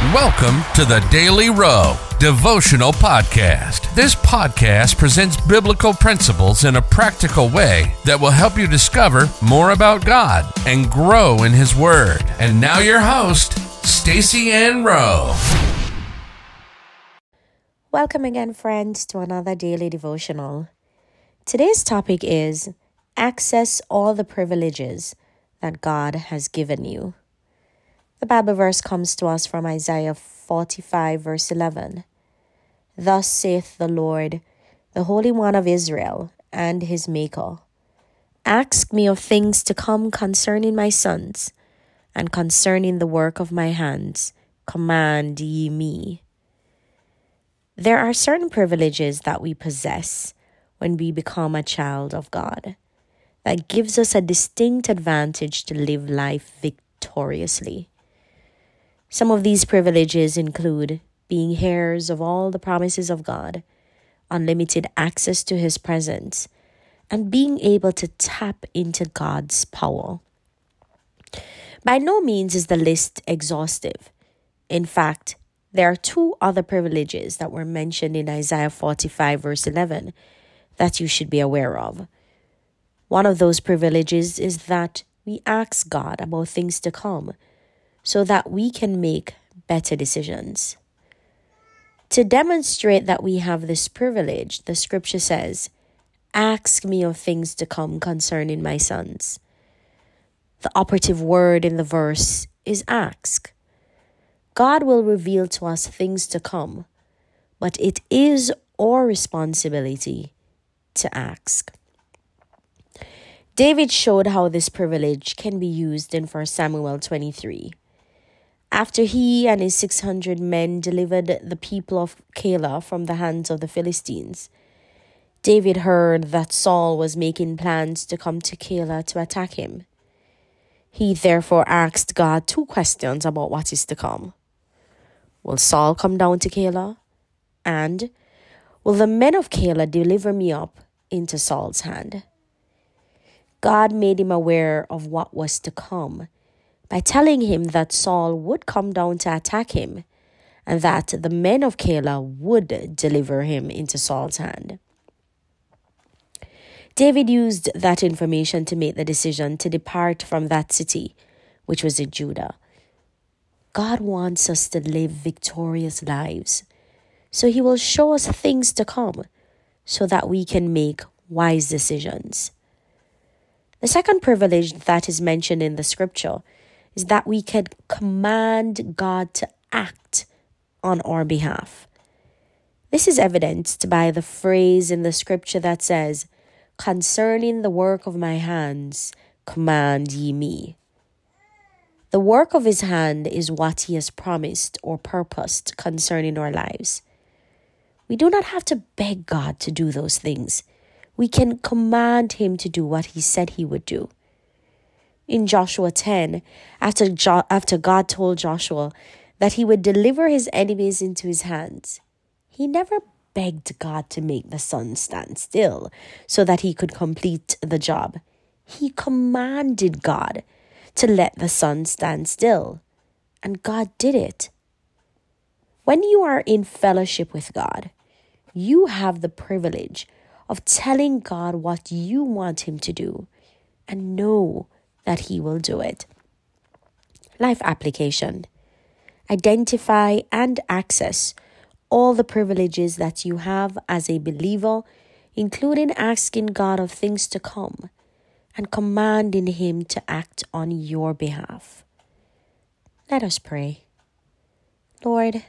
Welcome to the Daily Row Devotional Podcast. This podcast presents biblical principles in a practical way that will help you discover more about God and grow in His Word. And now, your host, Stacy Ann Rowe. Welcome again, friends, to another daily devotional. Today's topic is Access all the privileges that God has given you. The Bible verse comes to us from Isaiah 45, verse 11. Thus saith the Lord, the Holy One of Israel, and his Maker Ask me of things to come concerning my sons, and concerning the work of my hands, command ye me. There are certain privileges that we possess when we become a child of God that gives us a distinct advantage to live life victoriously. Some of these privileges include being heirs of all the promises of God, unlimited access to His presence, and being able to tap into God's power. By no means is the list exhaustive. In fact, there are two other privileges that were mentioned in Isaiah 45, verse 11, that you should be aware of. One of those privileges is that we ask God about things to come so that we can make better decisions. To demonstrate that we have this privilege, the scripture says, Ask me of things to come concerning my sons. The operative word in the verse is ask. God will reveal to us things to come, but it is our responsibility to ask. David showed how this privilege can be used in 1 Samuel 23. After he and his 600 men delivered the people of Keilah from the hands of the Philistines, David heard that Saul was making plans to come to Keilah to attack him. He therefore asked God two questions about what is to come. Will Saul come down to Keilah? And will the men of Keilah deliver me up into Saul's hand? God made him aware of what was to come by telling him that Saul would come down to attack him and that the men of Keilah would deliver him into Saul's hand. David used that information to make the decision to depart from that city, which was in Judah. God wants us to live victorious lives, so He will show us things to come so that we can make wise decisions. The second privilege that is mentioned in the scripture is that we can command God to act on our behalf. This is evidenced by the phrase in the scripture that says, Concerning the work of my hands, command ye me. The work of his hand is what he has promised or purposed concerning our lives. We do not have to beg God to do those things. We can command him to do what he said he would do in Joshua 10 after, jo- after God told Joshua that he would deliver his enemies into his hands. He never begged God to make the sun stand still so that he could complete the job. He commanded God to let the sun stand still, and God did it. When you are in fellowship with God, you have the privilege of telling God what you want Him to do and know that He will do it. Life application Identify and access all the privileges that you have as a believer, including asking God of things to come and commanding Him to act on your behalf. Let us pray. Lord,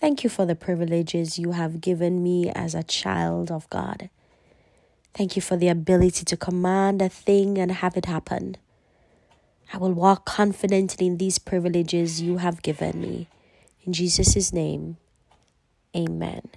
thank you for the privileges you have given me as a child of God. Thank you for the ability to command a thing and have it happen. I will walk confidently in these privileges you have given me. In Jesus' name, amen.